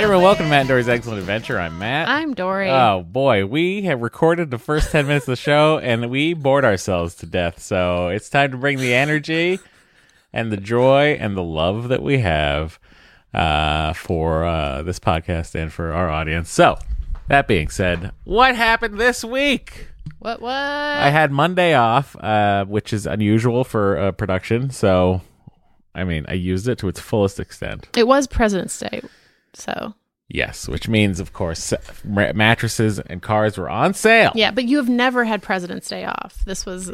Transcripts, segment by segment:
Hey everyone, welcome to Matt and Doree's Eggcellent Adventure. I'm Matt. I'm Doree. Oh boy, we have recorded the first 10 minutes of the show and we bored ourselves to death. So it's time to bring the energy and the joy and the love that we have uh, for uh, this podcast and for our audience. So, that being said, what happened this week? what? What? I had Monday off, uh, which is unusual for uh, production. So, I mean, I used it to its fullest extent. it was President's Day, so Yes, which means, of course, mattresses and cars were on sale. yeah. But you have never had President's Day off. This was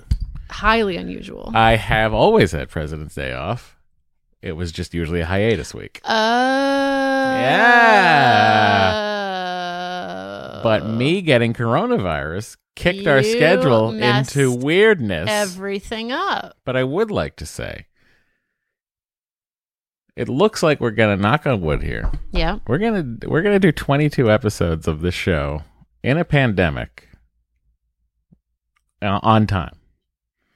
highly unusual. I have always had President's Day off. It was just usually a hiatus week. Uh, Yeah. But me getting coronavirus kicked our schedule into weirdness. everything up. but I would like to say it looks like we're gonna knock on wood here. Yeah. We're gonna we're gonna do 22 episodes of this show in a pandemic uh, on time.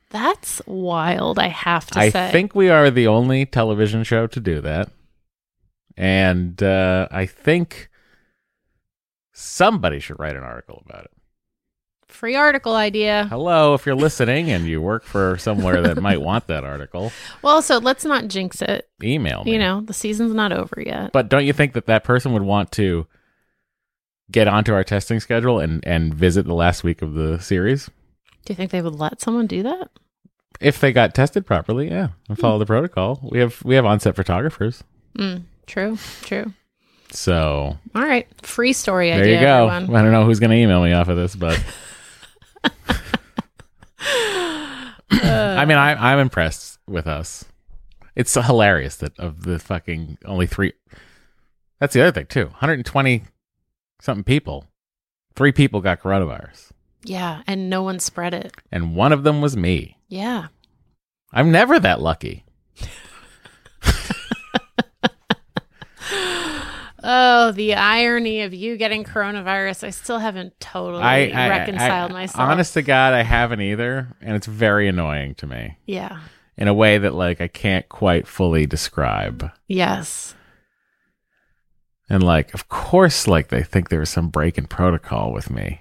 That's wild. I have to say. I say. think we are the only television show to do that. And uh, I think somebody should write an article about it. Free article idea. Hello, if you're listening and you work for somewhere that might want that article, Well, so let's not jinx it. email me. You know, the season's not over yet. But don't you think that that person would want to get onto our testing schedule and, and visit the last week of the series? Do you think they would let someone do that? If they got tested properly, yeah, and follow the protocol. We have we have on-set photographers. Mm, true. True. So All right. Free story there idea, you go. everyone. I don't know who's going to email me off of this, but I mean, I, I'm impressed with us. It's so hilarious that of the fucking only three. That's the other thing too. 120 something people, three people got coronavirus, Yeah, and no one spread it. and one of them was me. Yeah. I'm never that lucky. Oh, the irony of you getting coronavirus. I still haven't totally I, I reconciled I- myself. Honest to God, I haven't either, and it's very annoying to me Yeah. in a way that like I can't quite fully describe. Yes. And like, of course, like they think there was some break in protocol with me,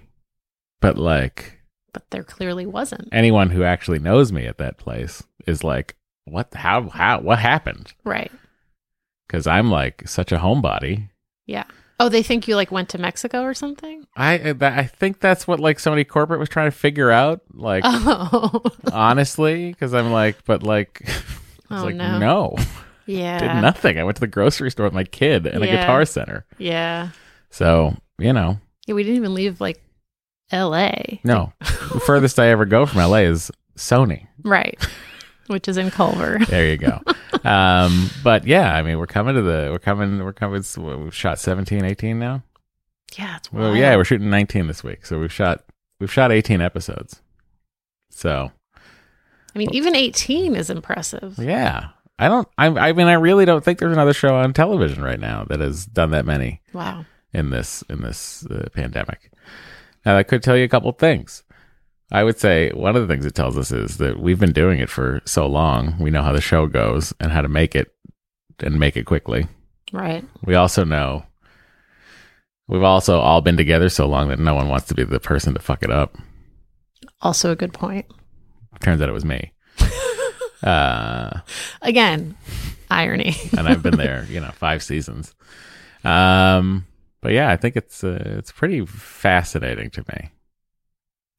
but like But there clearly wasn't. anyone who actually knows me at that place is like, what? How? How? What happened? Right. Because I'm like such a homebody. Yeah. Oh, they think you like went to Mexico or something? I I think that's what like somebody corporate was trying to figure out. Like Oh. honestly, because I'm like, but like, it's Oh, like no. no, yeah. did nothing. I went to the grocery store with my kid and a guitar center. Yeah. So you know, Yeah, we didn't even leave like LA. no, the furthest I ever go from LA is Sony. Right. Which is in Culver. There you go. um, but yeah, I mean, we're coming to the, we're coming, we're coming. We've shot 17, 18 now. Yeah, it's Well, yeah, we're shooting 19 this week, so we've shot, we've shot 18 episodes. So I mean, even 18 is impressive. yeah, I don't, I, I mean, I really don't think there's another show on television right now that has done that many Wow. in this in this uh, pandemic. Now, that could tell you a couple things. I would say one of the things it tells us is that we've been doing it for so long. We know how the show goes and how to make it and make it quickly. Right. We also know we've also all been together so long that no one wants to be the person to fuck it up. Also a good point. Turns out it was me. uh, Again, irony. and I've been there, you know, five seasons. Um, but yeah, I think it's uh, it's pretty fascinating to me.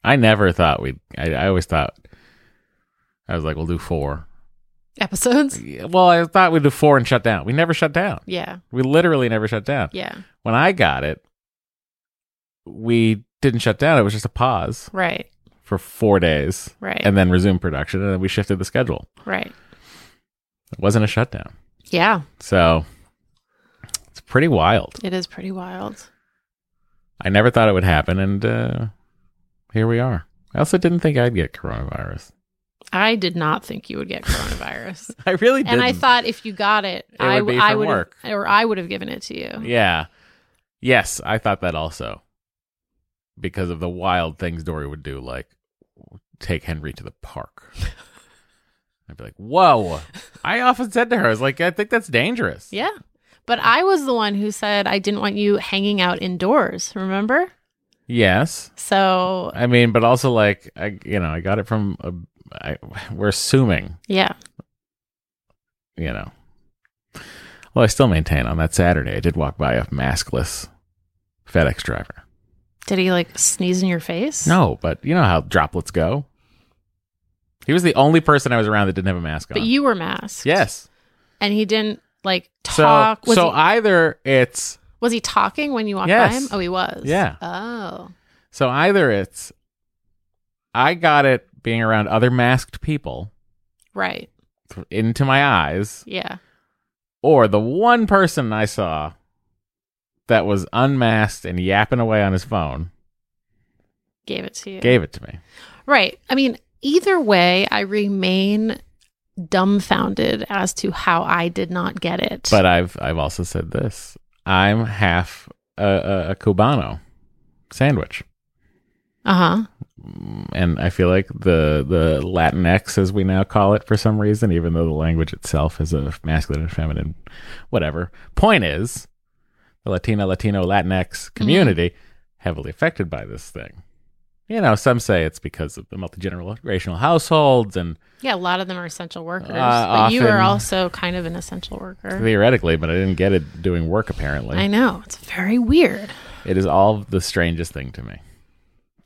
I never thought we'd. I, I always thought I was like, we'll do four. Episodes? Well, I thought we'd do four and shut down. We never shut down. Yeah. We literally never shut down. Yeah. When I got it, we didn't shut down. It was just a pause Right. for four days, Right. and then resumed production, and then we shifted the schedule. right. It wasn't a shutdown, Yeah. so it's pretty wild. It is pretty wild. I never thought it would happen, and uh, here we are. I also didn't think I'd get coronavirus. I did not think you would get coronavirus. I really didn't. and I thought if you got it, It I, would I would work. have, or I would have given it to you. yeah, yes, I thought that also because of the wild things Doree would do, like take Henry to the park. I'd be like, "Whoa!" I often said to her, "I was like, I think that's dangerous." Yeah. But I was the one who said I didn't want you hanging out indoors, remember? Yes, So, I mean, but also like, I you know, I got it from. A, I, we're assuming yeah. you know. Well, I still maintain on that Saturday, I did walk by a maskless FedEx driver. Did he like sneeze in your face? No, but you know how droplets go. He was the only person I was around that didn't have a mask on. But you were masked. yes. And he didn't like talk. was, so he, either it's was he talking when you walked by him? Oh, he was. Yeah. Oh. so either it's I got it being around other masked people Right. into my eyes, Yeah. or the one person I saw that was unmasked and yapping away on his phone Gave it to you. gave it to me. Right. I mean, either way, I remain dumbfounded as to how I did not get it. But I've I've also said this. I'm half a, a, a cubano sandwich, uh huh. and I feel like the the Latinx, as we now call it, for some reason, even though the language itself is a masculine and feminine, whatever. Point is, the Latina, Latino, Latinx community heavily affected by this thing. You know, some say it's because of the multi generational households and Yeah, a lot of them are essential workers. Uh, but you are also kind of an essential worker. theoretically, but I didn't get it doing work apparently. I know. It's very weird. It is all the strangest thing to me.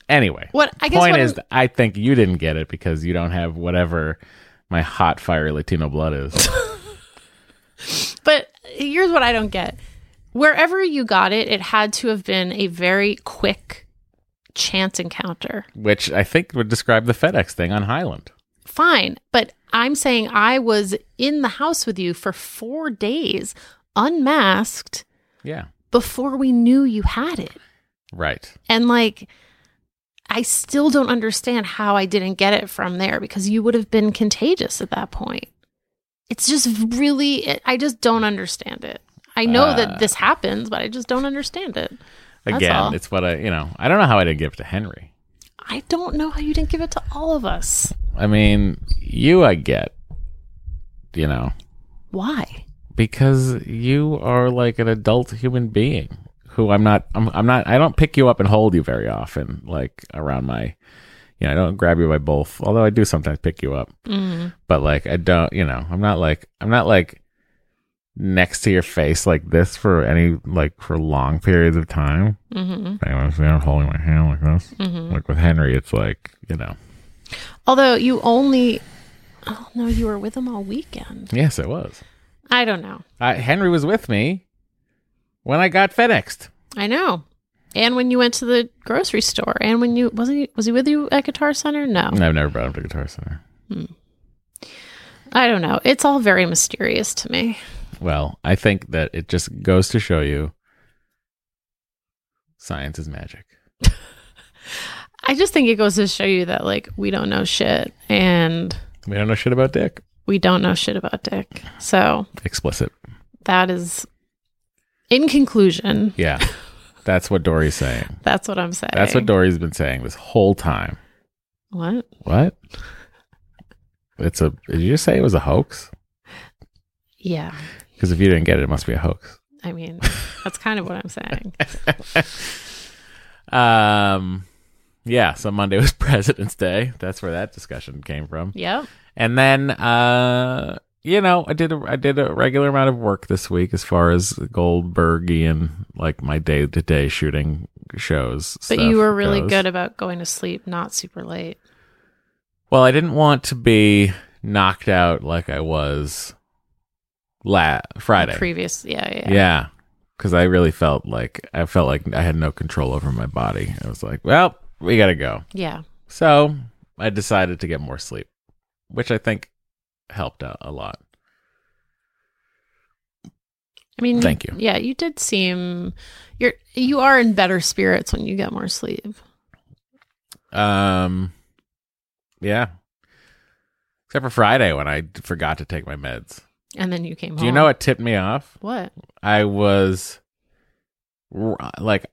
Anyway, What I guess point what is, I think you didn't get it because you don't have whatever my hot fire Latino blood is. But here's what I don't get. Wherever you got it, it had to have been a very quick chance encounter. which I think would describe the FedEx thing on Highland. Fine. But I'm saying I was in the house with you for four days, unmasked, Yeah, before we knew you had it. right. And like, I still don't understand how I didn't get it from there because you would have been contagious at that point. It's just really, I just don't understand it. I know Uh, that this happens, but I just don't understand it. Again, it's what I, you know, I don't know how I didn't give it to Henry. I don't know how you didn't give it to all of us. I mean, you I get, you know, Why? because you are like an adult human being who I'm not, I'm, I'm not, I don't pick you up and hold you very often, like around my, you know, I don't grab you by both, although I do sometimes pick you up, Mm. but like, I don't, you know, I'm not like, I'm not like next to your face like this for any, like for long periods of time. Mm-hmm. Anyways, I'm holding my hand like this. hmm Like with Henry, it's like, you know, Although you only, oh no, you were with him all weekend. yes, it was. I don't know. Uh, Henry was with me when I got FedExed. I know. And when you went to the grocery store, and when you was he was he with you at Guitar Center? No, I've never brought him to Guitar Center. I don't know. It's all very mysterious to me. Well, I think that it just goes to show you science is magic. I just think it goes to show you that like we don't know shit, and We don't know shit about Dick. we don't know shit about Dick. So Explicit. that is, in conclusion, Yeah. That's what Doree's saying. that's what I'm saying. That's what Doree's been saying this whole time. What? What? It's a. Did you just say it was a hoax? Yeah. Because if you didn't get it, it must be a hoax. I mean, that's kind of what I'm saying. Um, yeah. So Monday was President's Day. That's where that discussion came from. Yep. And then, uh, you know, I did a, I did a regular amount of work this week as far as Goldbergian, like my day to day shooting shows. But you were really goes. good about going to sleep not super late. Well, I didn't want to be knocked out like I was la Friday. Previous, yeah, yeah. Yeah. Cause I really felt like I felt like I had no control over my body. I was like, well, we gotta go. Yeah. So I decided to get more sleep, which I think helped out a lot. I mean, Thank you. Yeah, you did seem you're you are in better spirits when you get more sleep. Um, yeah. Except for Friday when I forgot to take my meds. And then you came Do you know what tipped me off? What? I was r- like,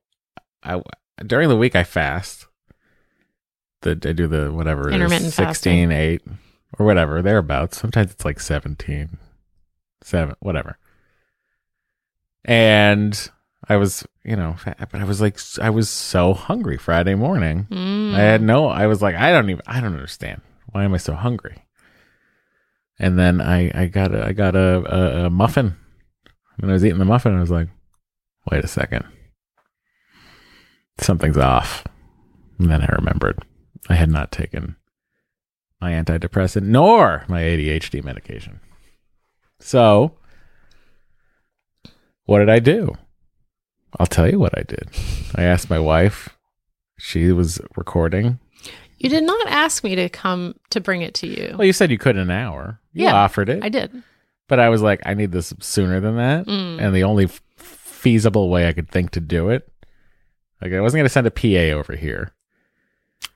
I during the week I fast. The I do the whatever it is, Intermittent 16, 8, or whatever thereabouts. Sometimes it's like 17, 7, whatever. And I was, you know, but I was like, I was so hungry Friday morning. Mm. I had no, I was like, I don't even, I don't understand. Why am I so hungry? And then I, I got a, I got a, a, a muffin. When I was eating the muffin, I was like, wait a second. Something's off. And then I remembered I had not taken my antidepressant nor my ADHD medication. So, what did I do? I'll tell you what I did. I asked my wife. She was recording. You did not ask me to come to bring it to you. Well, you said you could in an hour. You Yeah, offered it. I did. But I was like, I need this sooner than that. Mm. And the only f- feasible way I could think to do it, like I wasn't going to send a PA over here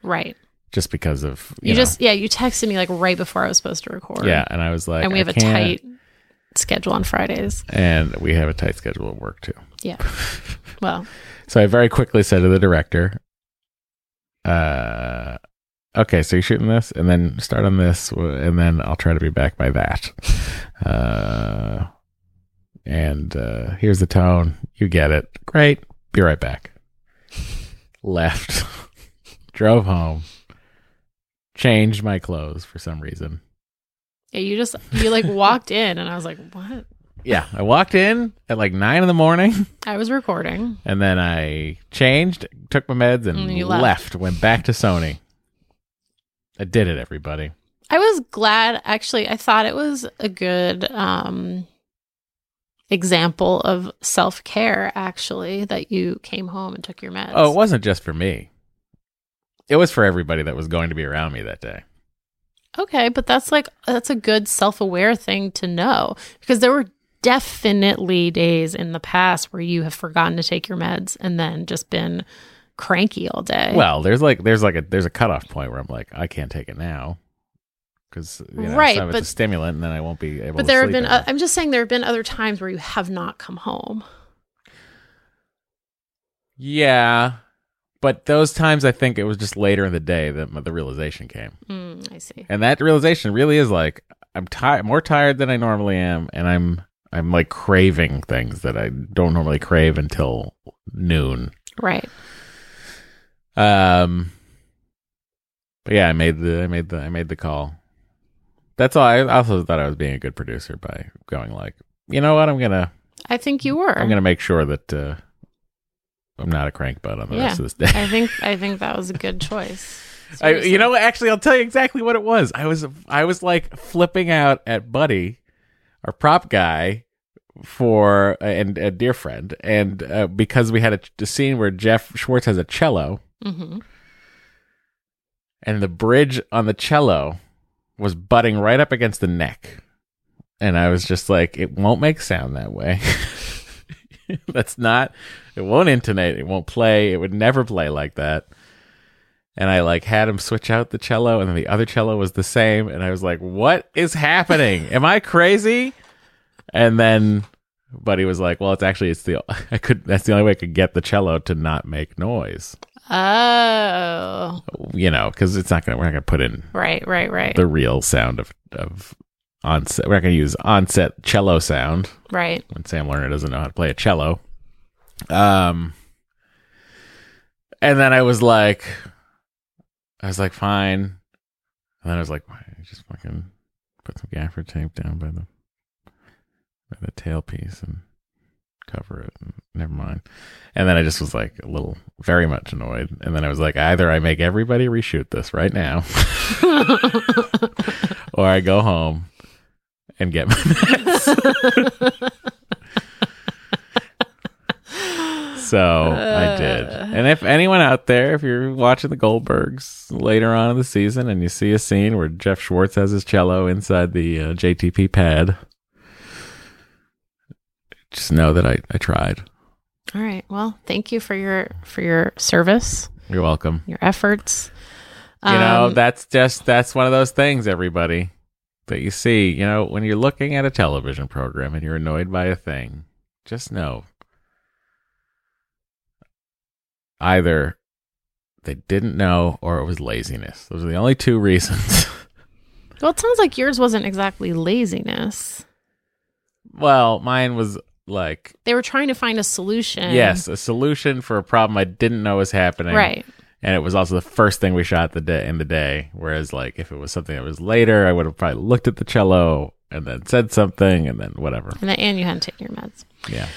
Right. just because of You, you, just yeah, you texted me like right before I was supposed to record. yeah. And I was like, and we have a can't- tight schedule on Fridays. and we have a tight schedule at work too. Yeah. Well, So I very quickly said to the director, uh, okay, so you're shooting this and then start on this and then I'll try to be back by that. Uh, and, uh, here's the tone. You get it. Great. Be right back. Left, drove home, changed my clothes for some reason. yeah, you just you like walked in and I was like, "What?" Yeah. I walked in at like nine in the morning. I was recording. And then I changed, took my meds, and, And left. left. Went back to Sony. I did it, everybody. I was glad actually. I thought it was a good um example of self-care actually that you came home and took your meds. Oh, it wasn't just for me. It was for everybody that was going to be around me that day. Okay, but that's like that's a good self-aware thing to know because there were definitely days in the past where you have forgotten to take your meds and then just been cranky all day. Well, there's like there's like a there's a cutoff point where I'm like I can't take it now because you know, Right, it's but- a stimulant, and then I won't be able. but to there have been, uh, I'm just saying, there have been other times where you have not come home. yeah, but those times I think it was just later in the day that the realization came, Mm, I see. and that realization really is like I'm tired, more tired than I normally am, and I'm I'm like craving things that I don't normally crave until noon. Right. Um, but yeah, I made the I made the I made the call. That's all. I also thought I was being a good producer by going like, you know what, I'm gonna I think you were. I'm gonna make sure that uh, I'm not a crankbutt on the Yeah. rest of this day. I think I think that was a good choice. I, you know, what? actually, I'll tell you exactly what it was. I was I was like flipping out at Buddy, our prop guy, for and a dear friend, and uh, because we had a, a scene where Geoff Schwartz has a cello, hmm and the bridge on the cello was butting right up against the neck. And I was just like, it won't make sound that way. That's not, it won't intonate, it won't play, it would never play like that. And I like had him switch out the cello, and then the other cello was the same. And I was like, what is happening? Am I crazy? And then Buddy was like, well, it's actually, it's the, I could, that's the only way I could get the cello to not make noise, Oh, you know, because it's not going to, we're not going to put in right, right, right, the real sound of of onset. We're not going to use onset cello sound right. when Sam Lerner doesn't know how to play a cello. Um, and then I was like, I was like, fine. And then I was like, why just fucking put some gaffer tape down by the by the tailpiece and cover it. And never mind. And then I just was like a little, very much annoyed. And then I was like, either I make everybody reshoot this right now, or I go home and get my meds. so I did. And if anyone out there, if you're watching the Goldbergs later on in the season and you see a scene where Geoff Schwartz has his cello inside the uh, JTP pad, just know that I, I tried. All right. Well, thank you for your for your service, You're welcome. your efforts. You know, Um, that's just that's one of those things, everybody, that you see. You know, when you're looking at a television program and you're annoyed by a thing, just know either they didn't know or it was laziness. Those are the only two reasons. Well, it sounds like yours wasn't exactly laziness. well, mine was like, They were trying to find a solution. yes, a solution for a problem I didn't know was happening. Right. And it was also the first thing we shot the day in the day. Whereas, like, if it was something that was later, I would have probably looked at the cello and then said something and then whatever. And, then, and you hadn't taken your meds. Yeah.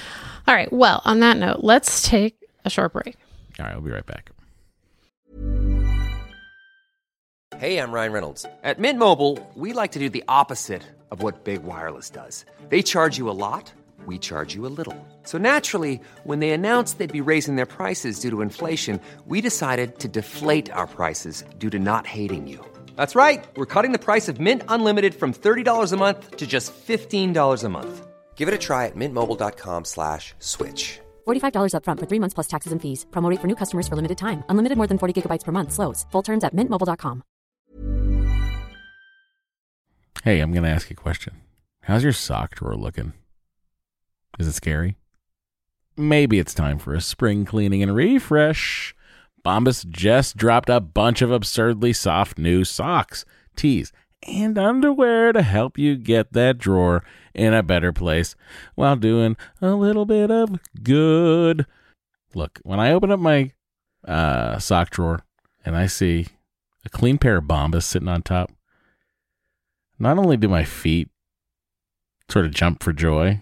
All right. Well, on that note, let's take a short break. All right, we'll be right back. Hey, I'm Ryan Reynolds. At Mint Mobile, we like to do the opposite of what Big Wireless does. They charge you a lot, we charge you a little. So naturally, when they announced they'd be raising their prices due to inflation, we decided to deflate our prices due to not hating you. That's right. We're cutting the price of Mint Unlimited from $30 a month to just $15 a month. Give it a try at mintmobile.com slash switch. $45 upfront for three months plus taxes and fees. Promo rate for new customers for limited time. Unlimited more than 40 gigabytes per month. Slows. Full terms at mintmobile.com. Hey, I'm going to ask you a question. How's your sock drawer looking? Is it scary? Maybe it's time for a spring cleaning and refresh. Bombas just dropped a bunch of absurdly soft new socks, tees, and underwear to help you get that drawer in a better place while doing a little bit of good. Look, when I open up my uh, sock drawer and I see a clean pair of Bombas sitting on top, not only do my feet sort of jump for joy,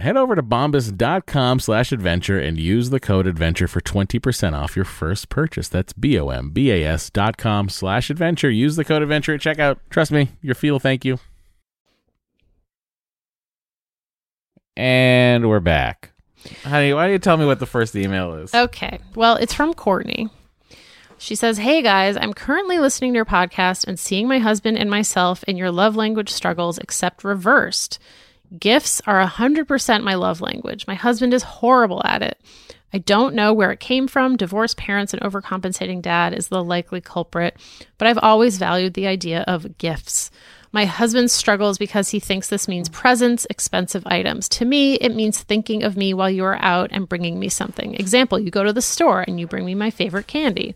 Head over to bombas.com slash adventure and use the code adventure for 20% off your first purchase. That's B-O-M-B-A-S dot com slash adventure. Use the code adventure at checkout. Trust me, your feel thank you. And we're back. Honey, why don't you tell me what the first email is? Okay. Well, it's from Courtney. She says, Hey guys, I'm currently listening to your podcast and seeing my husband and myself in your love language struggles, except reversed. Gifts are 100% my love language. My husband is horrible at it. I don't know where it came from. Divorced parents and overcompensating dad is the likely culprit, but I've always valued the idea of gifts. My husband struggles because he thinks this means presents, expensive items. To me, it means thinking of me while you are out and bringing me something. Example, you go to the store and you bring me my favorite candy.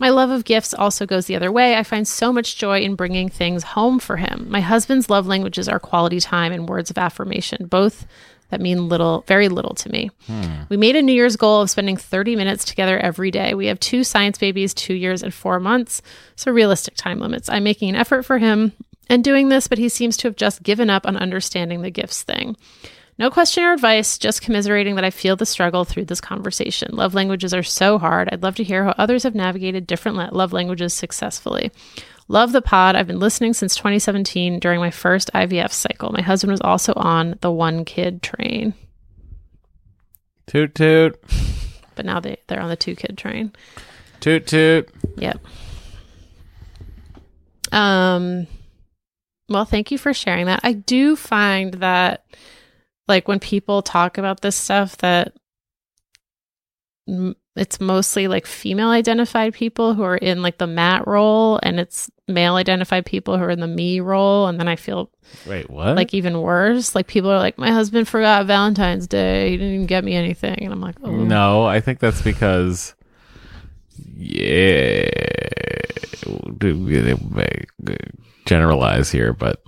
My love of gifts also goes the other way. I find so much joy in bringing things home for him. My husband's love languages are quality time and words of affirmation, both that mean little, very little to me. Hmm. We made a New Year's goal of spending 30 minutes together every day. We have two science babies, two years and four months, so realistic time limits. I'm making an effort for him and doing this, but he seems to have just given up on understanding the gifts thing. No question or advice, just commiserating that I feel the struggle through this conversation. Love languages are so hard. I'd love to hear how others have navigated different love languages successfully. Love the pod. I've been listening since 2017 during my first IVF cycle. My husband was also on the one kid train, Toot toot. but now they, they're on the two kid train. Toot toot. Yep. Um well, thank you for sharing that. I do find that like when people talk about this stuff that it's mostly like female identified people who are in like the Matt role and it's male identified people who are in the me role and then I feel Wait, what? like even worse. Like people are like my husband forgot Valentine's Day. He didn't even get me anything and I'm like, "Oh, No, I think that's because yeah, do generalize here, but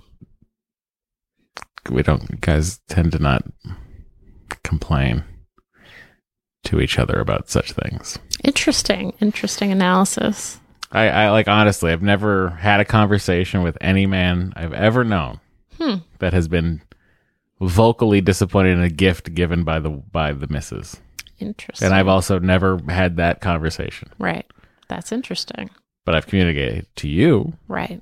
we don't. Guys tend to not complain to each other about such things. Interesting. Interesting analysis. I, I like honestly, I've never had a conversation with any man I've ever known Hmm. that has been vocally disappointed in a gift given by the by the missus. Interesting. And I've also never had that conversation. Right. That's interesting. But I've communicated to you. Right.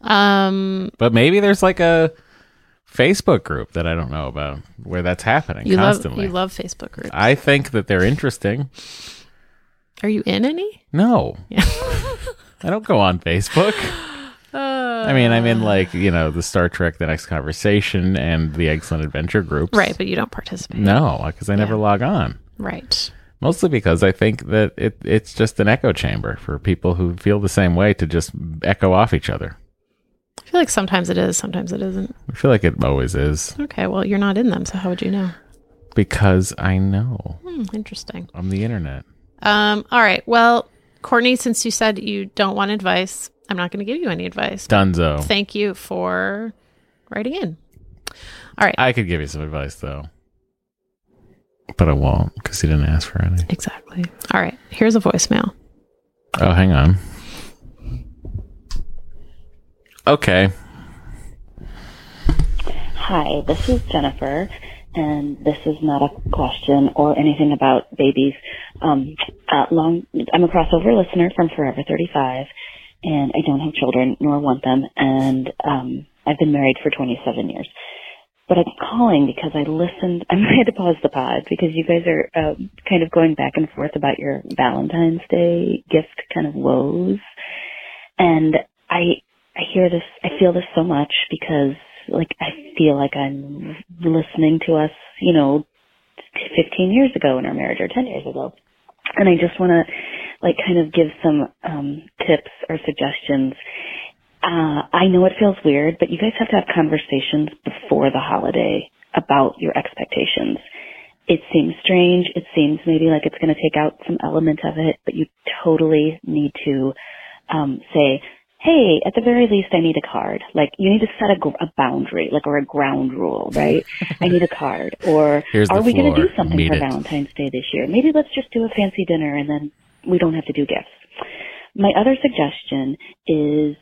Um But maybe there's like a Facebook group that I don't know about where that's happening you love constantly. you love Facebook groups. I think that they're interesting. Are you in any? No. Yeah. I don't go on Facebook. Uh, I mean, I'm in like, you know, the Star Trek The Next Conversation and the Excellent Adventure groups. right, but you don't participate. No, because I never Yeah. log on. Right. Mostly because I think that it, it's just an echo chamber for people who feel the same way to just echo off each other. I feel like sometimes it is, sometimes it isn't. I feel like it always is Okay, well, you're not in them, so how would you know? because I know Hmm, interesting. on the internet. Um, all right. Well, Courtney, since you said you don't want advice, I'm not going to give you any advice. Dunzo. Thank you for writing in. All right. I could give you some advice though. But I won't because he didn't ask for any. Exactly. All right. Here's a voicemail. Oh, hang on. Okay. Hi, this is Jennifer, and this is not a question or anything about babies. Um, long, I'm a crossover listener from Forever 35, and I don't have children nor want them, and um, I've been married for 27 years. But I'm calling because I listened. I'm had to pause the pod because you guys are uh, kind of going back and forth about your Valentine's Day gift kind of woes, and I I hear this. I feel this so much because like I feel like I'm listening to us, you know, 15 years ago in our marriage or 10 years ago. And I just want to like kind of give some um tips or suggestions. Uh I know it feels weird, but you guys have to have conversations before the holiday about your expectations. It seems strange. It seems maybe like it's going to take out some element of it, but you totally need to um say, hey, at the very least, I need a card. Like, you need to set a, gr- a boundary, like, or a ground rule, right? I need a card. Or, Here's are we going to do something Meet for it. Valentine's Day this year? Maybe let's just do a fancy dinner and then we don't have to do gifts. My other suggestion is,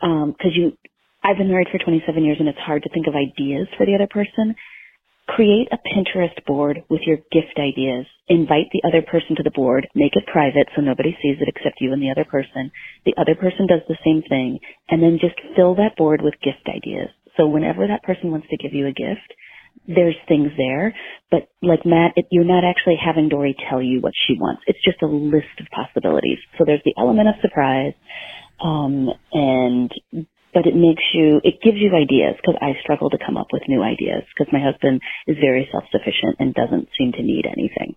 um, cause you, I've been married for 27 years and it's hard to think of ideas for the other person create a Pinterest board with your gift ideas. Invite the other person to the board. Make it private so nobody sees it except you and the other person. The other person does the same thing. And then just fill that board with gift ideas. So whenever that person wants to give you a gift, there's things there. But like Matt, it, you're not actually having Doree tell you what she wants. It's just a list of possibilities. So there's the element of surprise. Um, and but it makes you, it gives you ideas because I struggle to come up with new ideas because my husband is very self-sufficient and doesn't seem to need anything.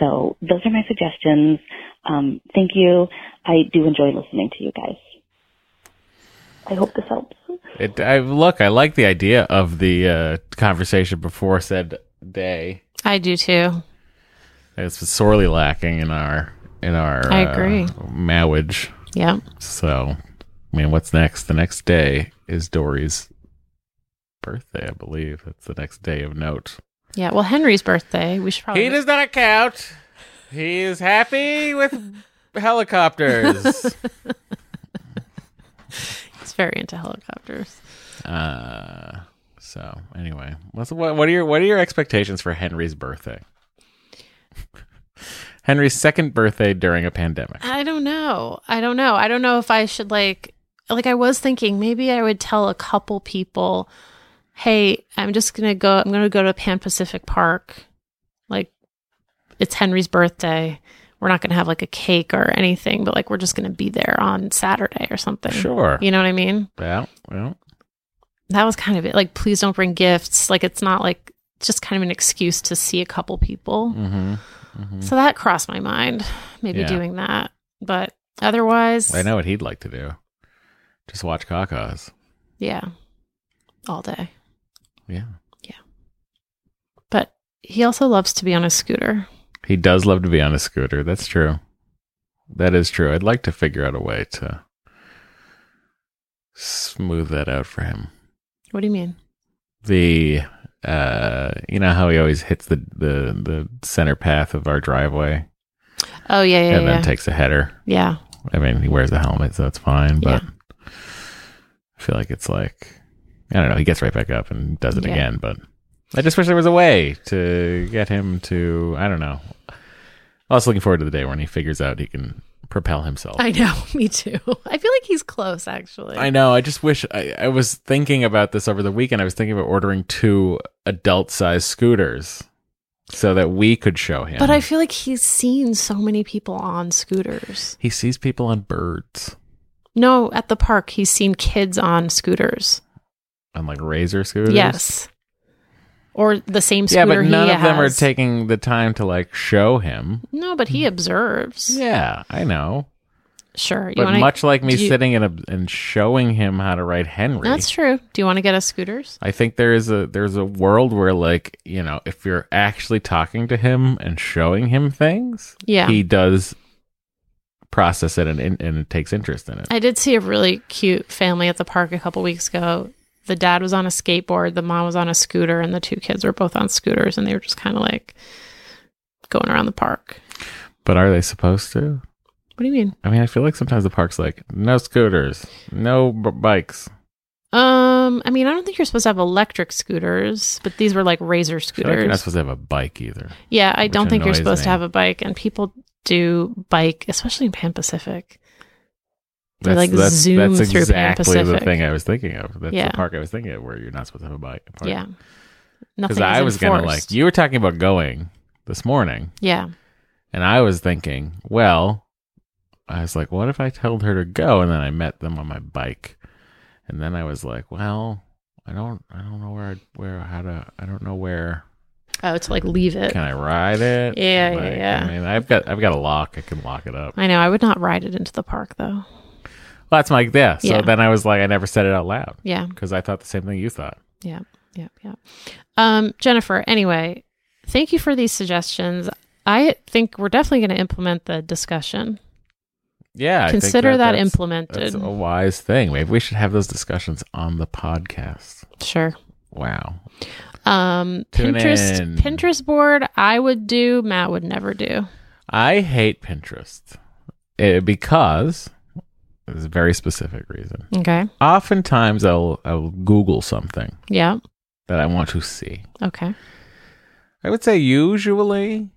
So those are my suggestions. Um, thank you. I do enjoy listening to you guys. I hope this helps. It, I look. I like the idea of the uh, conversation before said day. I do too. It's sorely lacking in our in our. I uh, agree. marriage. Yeah. So, I mean, what's next? The next day is Doree's birthday, I believe. That's the next day of note. Yeah. Well, Henry's birthday. We should probably. He does not count. He is happy with helicopters. He's very into helicopters. uh, so anyway, what's what, what are your what are your expectations for Henry's birthday? Henry's second birthday during a pandemic. I don't know. I don't know. I don't know if I should like like I was thinking maybe I would tell a couple people, "Hey, I'm just going to go I'm going to go to Pan Pacific Park. Like it's Henry's birthday. We're not going to have like a cake or anything, but like we're just going to be there on Saturday or something." Sure. You know what I mean? Yeah. Well, That was kind of it. Like please don't bring gifts. Like it's not like it's just kind of an excuse to see a couple people. mm-hmm. So that crossed my mind, maybe Yeah. doing that. But otherwise, I know what he'd like to do. Just watch Cacas. Yeah. All day. Yeah. Yeah. But he also loves to be on a scooter. He does love to be on a scooter. That's true. That is true. I'd like to figure out a way to smooth that out for him. What do you mean? The uh you know how he always hits the the the center path of our driveway Oh yeah, yeah, and yeah. then takes a header. yeah. I mean, he wears a helmet, so it's fine, but Yeah. I feel like it's like I don't know, he gets right back up and does it Yeah. again, but I just wish there was a way to get him to I don't know. I was looking forward to the day when he figures out he can propel himself. I know, me too. I feel like he's close actually. I know. I just wish I, I was thinking about this over the weekend. I was thinking about ordering two adult sized scooters so that we could show him. But I feel like he's seen so many people on scooters. he sees people on birds No, at the park he's seen kids on scooters. on like razor scooters. Yes. Or the same Yeah, scooter but none of them are taking the time to like show him. No, but he observes. Yeah, I know. Sure. You But wanna, much like me you- sitting in a, and showing him how to ride Henry. That's true. Do you want to get us scooters? I think there is a there's a world where like, you know, if you're actually talking to him and showing him things, Yeah. he does process it and and, and it takes interest in it. I did see a really cute family at the park a couple weeks ago. The dad was on a skateboard, the mom was on a scooter, and the two kids were both on scooters, and they were just kind of like going around the park. But are they supposed to? What do you mean? I mean, I feel like sometimes the park's like no scooters, no b- bikes. Um, I mean, I don't think you're supposed to have electric scooters, but these were like razor feel like you're not supposed to have a bike either. yeah, I don't think you're supposed to have a bike, and people do bike, especially in Pan Pacific. They, like, zoom that's through Pan exactly the thing I was thinking of. That's Yeah. the park I was thinking of where you're not supposed to have a bike. park. Yeah, because. I was gonna like you were talking about going this morning, Yeah, and I was thinking, well, I was like, what if I told her to go, and then I met them on my bike, and then I was like, well, I don't, I don't know where, I'd, where, how to, I don't know where. Oh, to like leave it. Can I ride it? Yeah, yeah, Like, yeah. I mean, I've got, I've got a lock. I can lock it up. I know. I would not ride it into the park though. Well, that's my yeah. So Yeah. then I was like, I never said it out loud Yeah, because I thought the same thing you thought. yeah, yeah, yeah. Um, Jennifer. Anyway, thank you for these suggestions. I think we're definitely going to implement the discussion. Yeah, I think Consider that, that's- implemented. That's a wise thing. Maybe we should have those discussions on the podcast. Sure. Wow. Um, Tune Pinterest in. Pinterest board I would do. Matt would never do. I hate Pinterest Eh, because there's a very specific reason. Okay. Oftentimes, I'll I'll Google something Yeah. that I want to see. Okay. I would say usually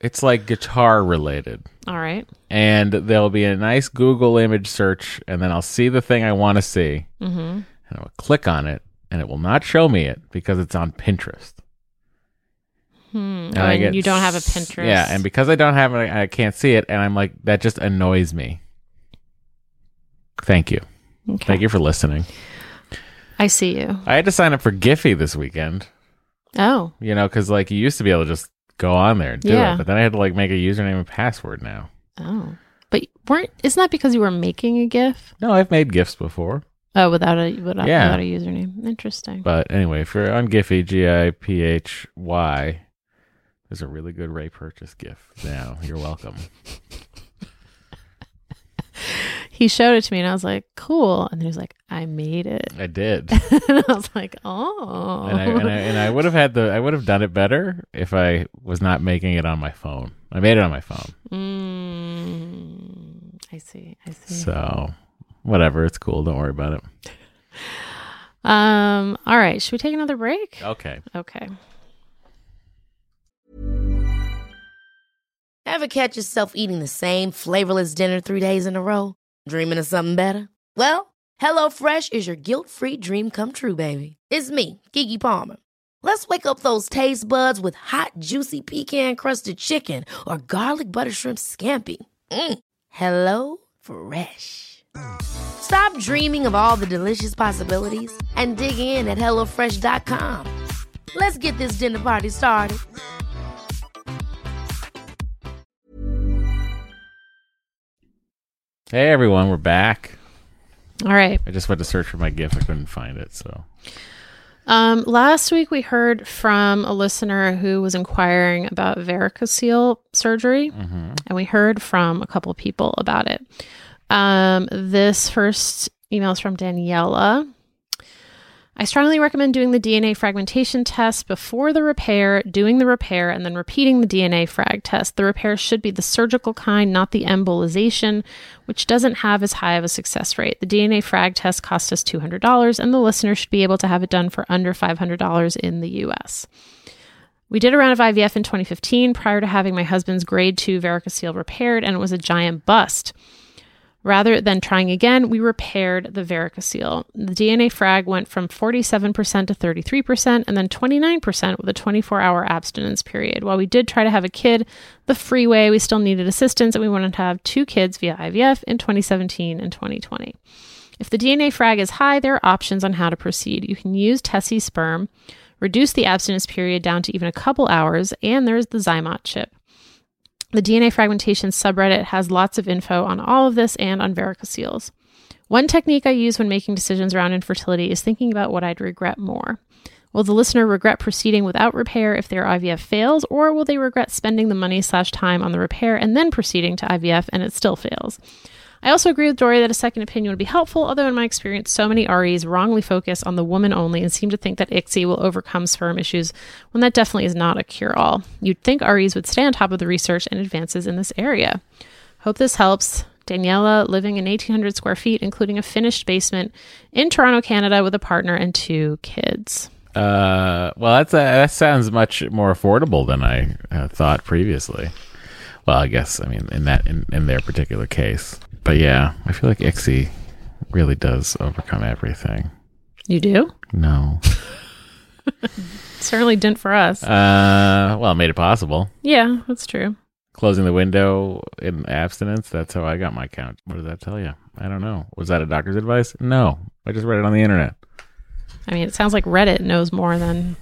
it's like guitar related. All right. And there'll be a nice Google image search, and then I'll see the thing I want to see, Mm-hmm. and I'll click on it, and it will not show me it because it's on Pinterest. Hmm. And Oh, and get you don't have a Pinterest. Yeah, and because I don't have it, I can't see it, and I'm like, that just annoys me. Thank you. okay. Thank you for listening. I see you. I had to sign up for Giphy this weekend, Oh. you know, because like you used to be able to just go on there and do Yeah. it, but then I had to like make a username and password now. Oh. But weren't isn't that because you were making a GIF? No, I've made GIFs before, Oh, without a without, Yeah. without a username. Interesting. but anyway, if you're on Giphy, G I P H Y, there's a really good Ray Purchase GIF now. You're welcome. he showed it to me and I was like, cool. And he was like, I made it. I did. and I was like, oh. and I, and I and I would have had the I would have done it better if I was not making it on my phone. I made it on my phone, Mm, I see. I see. so whatever. It's cool. Don't worry about it. Um. All right. Should we take another break? Okay. Okay. Ever catch yourself eating the same flavorless dinner three days in a row? Dreaming of something better? Well, HelloFresh is your guilt-free dream come true, baby. It's me, Keke Palmer. Let's wake up those taste buds with hot, juicy pecan-crusted chicken or garlic butter shrimp scampi. Mm. Hello Fresh. Stop dreaming of all the delicious possibilities and dig in at HelloFresh.com. Let's get this dinner party started. Hey everyone, we're back. All right. I just went to search for my GIF. I couldn't find it. So Um, last week we heard from a listener who was inquiring about varicocele surgery, and we heard from a couple people about it. Um, this first email is from Daniela. I strongly recommend doing the DNA fragmentation test before the repair, doing the repair, and then repeating the DNA frag test. The repair should be the surgical kind, not the embolization, which doesn't have as high of a success rate. The DNA frag test cost us $200, and the listener should be able to have it done for under $500 in the US. We did a round of IVF in 2015 prior to having my husband's grade 2 varicocele repaired, and it was a giant bust. Rather than trying again, we repaired the varicocele. The DNA frag went from 47% to 33% and then 29% with a 24 hour abstinence period. While we did try to have a kid the free way, we still needed assistance and we wanted to have two kids via IVF in 2017 and 2020. If the DNA frag is high, there are options on how to proceed. You can use TESE sperm, reduce the abstinence period down to even a couple hours, and there's the Zymot chip. The DNA fragmentation subreddit has lots of info on all of this and on varicoceles. One technique I use when making decisions around infertility is thinking about what I'd regret more. Will the listener regret proceeding without repair if their IVF fails, or will they regret spending the money slash time on the repair and then proceeding to IVF and it still fails? I also agree with Doree that a second opinion would be helpful, although in my experience, so many REs wrongly focus on the woman only and seem to think that ICSI will overcome sperm issues when that definitely is not a cure all. You'd think REs would stay on top of the research and advances in this area. Hope this helps. Daniela, living in 1,800 square feet, including a finished basement in Toronto, Canada, with a partner and two kids. Uh, well, that's uh, that sounds much more affordable than I uh, thought previously. Well, I guess I mean in that in, in their particular case, but yeah, I feel like ICSI really does overcome everything. You do? No, Certainly didn't for us. uh, well, it made it possible. yeah, that's true. Closing the window in abstinence. That's how I got my count. What does that tell you? I don't know. Was that a doctor's advice? No, I just read it on the internet. I mean, it sounds like Reddit knows more than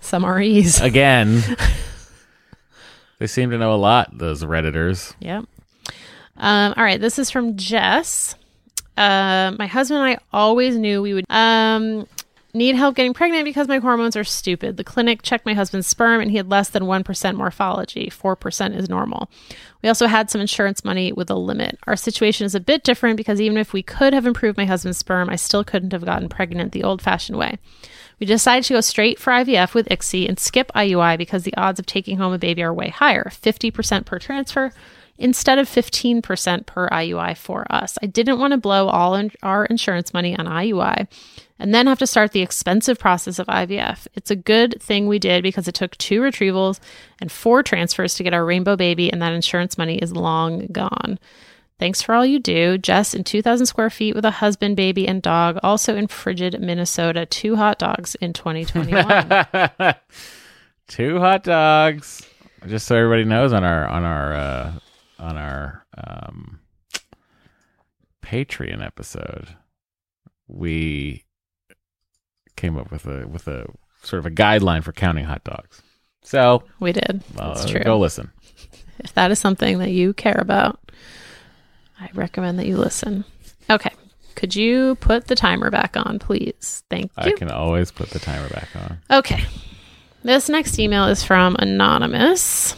some REs. Again, they seem to know a lot. Those redditors. Yep. Um, all right. This is from Jess. Uh, my husband and I always knew we would um, need help getting pregnant because my hormones are stupid. The clinic checked my husband's sperm and he had less than 1% morphology. 4% is normal. We also had some insurance money with a limit. Our situation is a bit different because even if we could have improved my husband's sperm, I still couldn't have gotten pregnant the old fashioned way. We decided to go straight for IVF with ICSI and skip IUI because the odds of taking home a baby are way higher 50% per transfer instead of 15% per IUI for us. I didn't want to blow all in- our insurance money on IUI and then have to start the expensive process of IVF. It's a good thing we did because it took two retrievals and four transfers to get our rainbow baby, and that insurance money is long gone. Thanks for all you do. Jess in 2,000 square feet with a husband, baby, and dog, also in frigid Minnesota. Two hot dogs in 2021. Two hot dogs. Just so everybody knows on our on our uh, on our um, Patreon episode, we came up with a with a sort of a guideline for counting hot dogs. So we did. uh, That's true. go listen. If that is something that you care about, I recommend that you listen. Okay. Could you put the timer back on, please? Thank you. I can always put the timer back on. Okay. This next email is from Anonymous.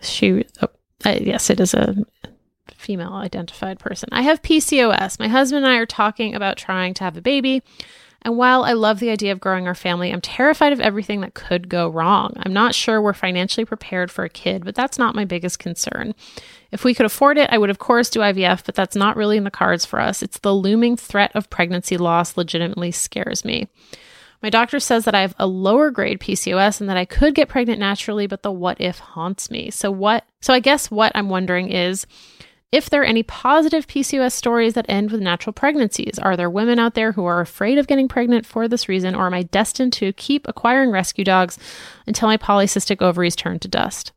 She, oh, uh, yes, it is a female identified person. I have PCOS. My husband and I are talking about trying to have a baby. And while I love the idea of growing our family, I'm terrified of everything that could go wrong. I'm not sure we're financially prepared for a kid, but that's not my biggest concern. If we could afford it, I would of course do IVF, but that's not really in the cards for us. It's the looming threat of pregnancy loss legitimately scares me. My doctor says that I have a lower grade PCOS and that I could get pregnant naturally, but the what if haunts me. So what so I guess what I'm wondering is if there are any positive PCOS stories that end with natural pregnancies. Are there women out there who are afraid of getting pregnant for this reason, or am I destined to keep acquiring rescue dogs until my polycystic ovaries turn to dust?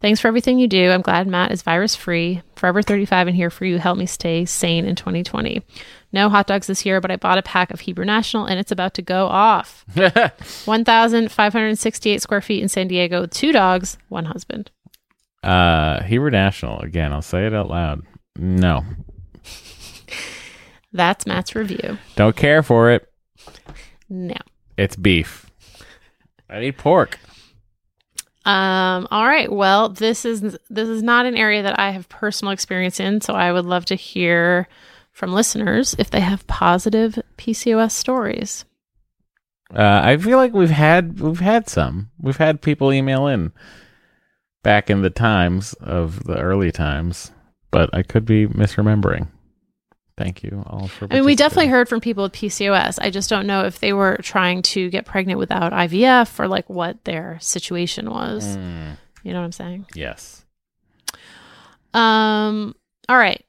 Thanks for everything you do. I'm glad Matt is virus free. Forever 35 and here for you. Help me stay sane in 2020. No hot dogs this year, but I bought a pack of Hebrew National and it's about to go off. 1,568 square feet in San Diego two dogs, one husband. Uh, Hebrew National again. I'll say it out loud. No, That's Matt's review. don't care for it. No. It's beef. I eat pork. Um, all right. Well, this is this is not an area that I have personal experience in, so I would love to hear from listeners if they have positive PCOS stories. Uh, I feel like we've had we've had some. We've had people email in back in the times of the early times, but I could be misremembering. Thank you all for. I mean, we definitely heard from people with PCOS. I just don't know if they were trying to get pregnant without IVF or like what their situation was. Mm, You know what I'm saying? yes. Um, all right.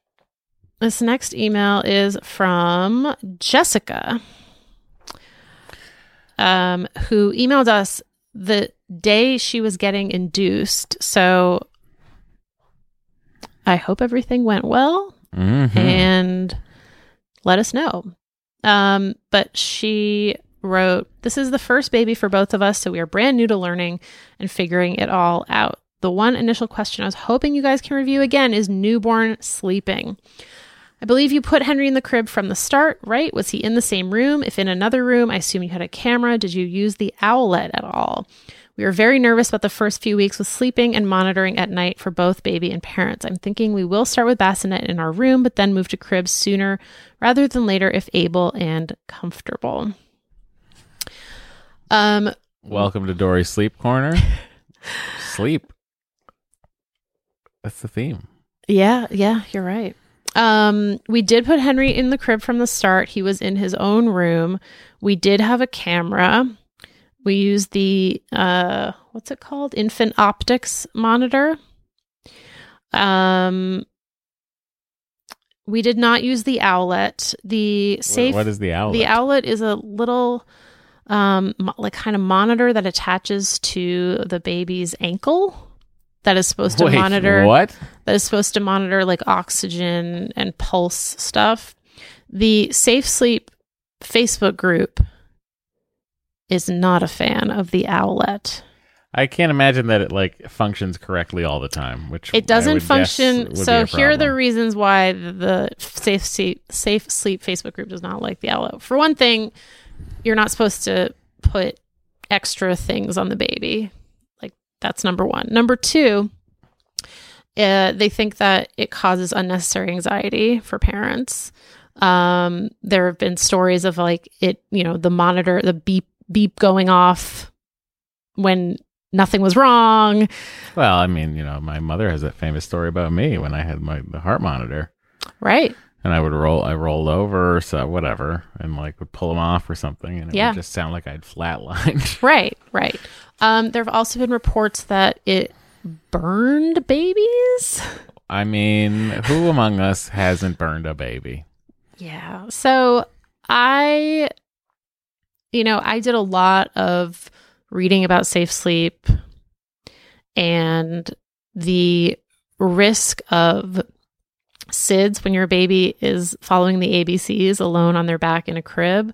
This next email is from Jessica, um, who emailed us the day she was getting induced. So I hope everything went well Mhm. and let us know. Um, but she wrote, This is the first baby for both of us, so we are brand new to learning and figuring it all out. The one initial question I was hoping you guys can review again is newborn sleeping. I believe you put Henry in the crib from the start, right? Was he in the same room? If in another room, I assume you had a camera. Did you use the owlet at all? We were very nervous about the first few weeks with sleeping and monitoring at night for both baby and parents. I'm thinking we will start with bassinet in our room, but then move to cribs sooner rather than later if able and comfortable. Um, Welcome to Doree's Sleep Corner. Sleep. That's the theme. Yeah, yeah, you're right. Um, we did put Henry in the crib from the start. He was in his own room. We did have a camera. We used the uh what's it called? Infant optics monitor. Um we did not use the owlet. The safe what is the owlet? the owlet is a little um mo- like kind of monitor that attaches to the baby's ankle that is supposed to Wait, monitor What? that is supposed to monitor like oxygen and pulse stuff. The Safe Sleep Facebook group is not a fan of the owlet. I can't imagine that it like functions correctly all the time. Which It doesn't function. So here are the reasons why the, Safe Sleep Safe Sleep Facebook group does not like the owlet. For one thing, you're not supposed to put extra things on the baby. That's number one. Number two, uh, they think that it causes unnecessary anxiety for parents. Um, there have been stories of like it, you know, the monitor, the beep beep going off when nothing was wrong. Well, I mean, you know, my mother has that famous story about me when I had my the heart monitor, Right. and I would roll, I rolled over, or so whatever, and like would pull them off or something, and it Yeah. would just sound like I'd flatlined. Right, right. Um, there have also been reports that it burned babies. I mean, who among us hasn't burned a baby? Yeah. So I, you know, I did a lot of reading about safe sleep and the risk of SIDS when your baby is following the ABCs alone on their back in a crib.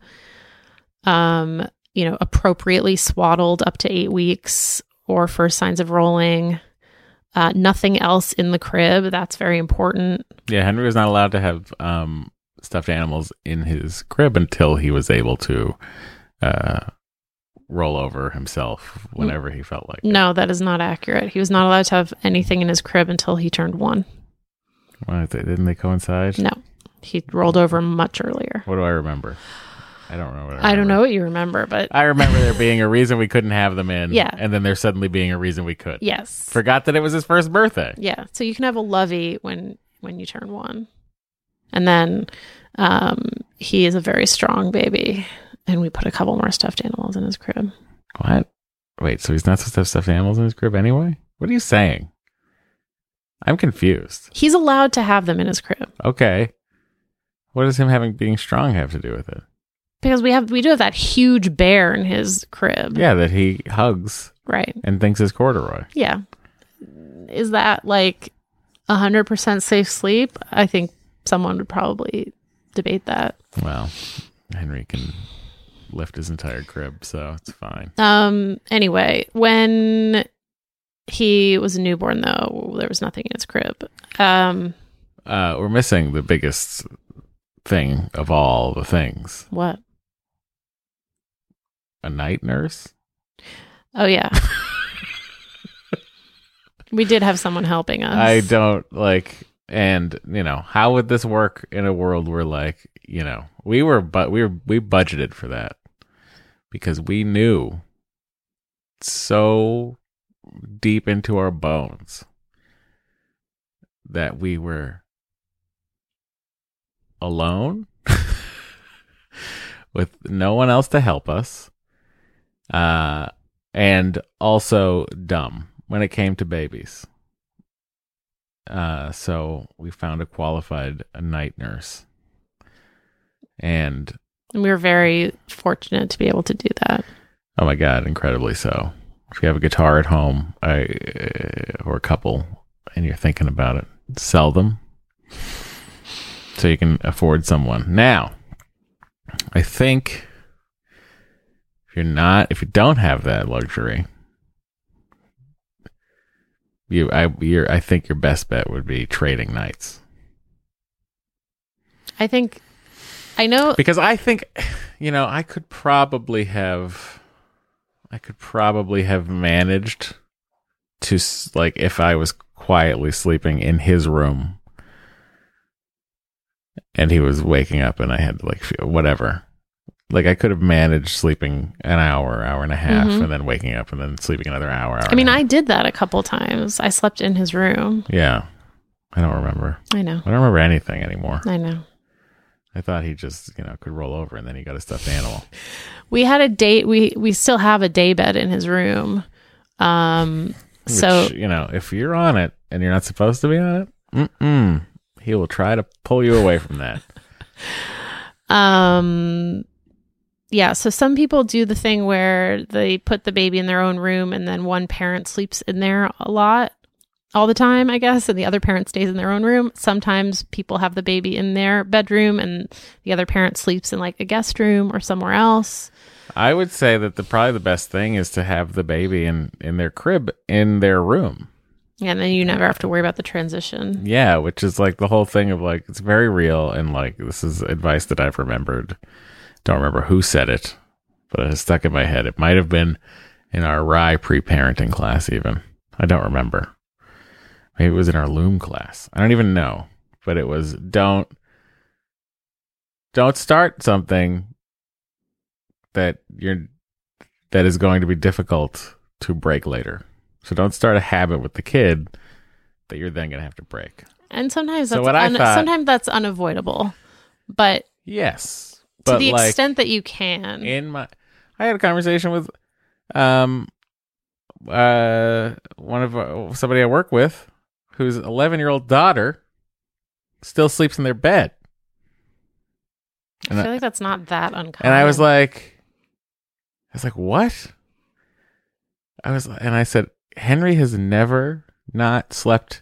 Um, you know, appropriately swaddled up to eight weeks or first signs of rolling. Uh, nothing else in the crib. That's very important. Yeah, Henry was not allowed to have um, stuffed animals in his crib until he was able to uh, roll over himself whenever he felt like it. No, that is not accurate. He was not allowed to have anything in his crib until he turned one. Didn't they coincide? No, he rolled over much earlier. What do I remember? I don't remember. what I don't know what you remember, but I remember there being a reason we couldn't have them in. Yeah. And then there suddenly being a reason we could. yes, Forgot that it was his first birthday. yeah. So you can have a lovey when when you turn one, and then um, he is a very strong baby, and we put a couple more stuffed animals in his crib. What? Wait, so he's not supposed to have stuffed animals in his crib anyway? What are you saying? I'm confused. He's allowed to have them in his crib Okay. What does him having being strong have to do with it? Because we have we do have that huge bear in his crib. Yeah, that he hugs Right. and thinks is corduroy. Yeah. Is that like a hundred percent safe sleep? I think someone would probably debate that. Well, Henry can lift his entire crib, so it's fine. Um. Anyway, when he was a newborn, though, there was nothing in his crib. Um. Uh, we're missing the biggest thing of all the things What? A night nurse. Oh yeah. we did have someone helping us. I don't like, and you know, how would this work in a world where, like, you know, we were, but we were, we budgeted for that because we knew so deep into our bones that we were alone with no one else to help us uh and also dumb when it came to babies. Uh so we found a qualified night nurse. And we were very fortunate to be able to do that. oh my god incredibly so. If you have a guitar at home I, uh, or a couple and you're thinking about it sell them so you can afford someone. Now i think if you're not if you don't have that luxury you i you're i think your best bet would be trading nights I think I know because I think, you know, I could probably have, I could probably have managed to like if I was quietly sleeping in his room, and he was waking up, and I had to like feel whatever. Like I could have managed sleeping an hour, hour and a half, Mhm. and then waking up, and then sleeping another hour. hour I mean, I did that a couple times. I slept in his room. yeah, I don't remember. I know. I don't remember anything anymore. I know. I thought he just, you know, could roll over and then he got a stuffed animal. We had a date. We we still have a day bed in his room. Um. So you know, if you're on it and you're not supposed to be on it, mm-mm, he will try to pull you away from that. Um yeah, so some people do the thing where they put the baby in their own room and then one parent sleeps in there a lot all the time, I guess, and the other parent stays in their own room. Sometimes people have the baby in their bedroom and the other parent sleeps in like a guest room or somewhere else. I would say that the probably the best thing is to have the baby in in their crib in their room. And then you never have to worry about the transition. Yeah, which is like the whole thing of like it's very real and like this is advice that I've remembered. Don't remember who said it, but it stuck in my head. It might have been in our RIE pre-parenting class even. I don't remember. Maybe it was in our loom class. I don't even know, but it was don't don't start something that you're that is going to be difficult to break later. So don't start a habit with the kid that you're then going to have to break. And sometimes So that's what I un- thought- sometimes that's unavoidable. But Yes. To the like extent that you can. in my I had a conversation with um uh one of uh, somebody I work with whose 11-year-old daughter still sleeps in their bed. I feel like that's not that uncommon. And I was like, I was like, what? I was, and I said, Henry has never not slept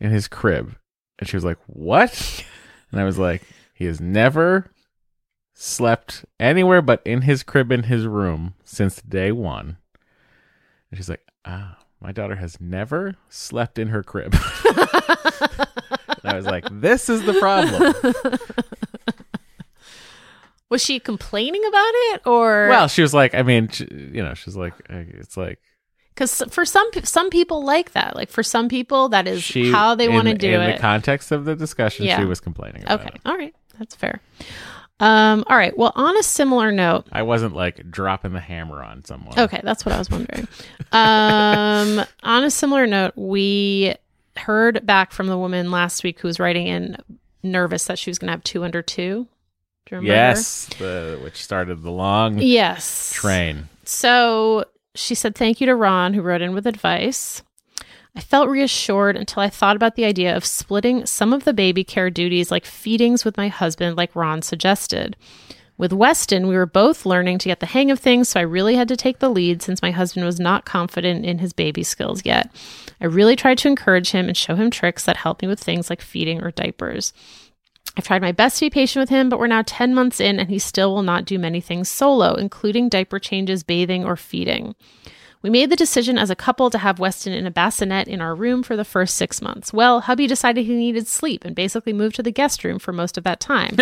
in his crib. And she was like, what? And I was like, he has never slept anywhere but in his crib in his room since day one. And she's like, ah, my daughter has never slept in her crib. I was like, this is the problem. was she complaining about it or Well, she was like, I mean, she, you know, she's like, it's like because for some some people like that like for some people that is she how they want to do in it In the context of the discussion. Yeah. She was complaining. About okay it. all right that's fair um all right well on a similar note I wasn't like dropping the hammer on someone. okay that's what i was wondering um on a similar note we heard back from the woman last week who was writing in nervous that she was going to have two under two do you remember? Yes, the, which started the long yes train. So she said, Thank you to Ron, who wrote in with advice. I felt reassured until I thought about the idea of splitting some of the baby care duties, like feedings, with my husband, like Ron suggested. With Weston, we were both learning to get the hang of things, so I really had to take the lead since my husband was not confident in his baby skills yet. I really tried to encourage him and show him tricks that help me with things like feeding or diapers. I've tried my best to be patient with him, but we're now 10 months in and he still will not do many things solo, including diaper changes, bathing, or feeding. We made the decision as a couple to have Weston in a bassinet in our room for the first six months. Well, hubby decided he needed sleep and basically moved to the guest room for most of that time.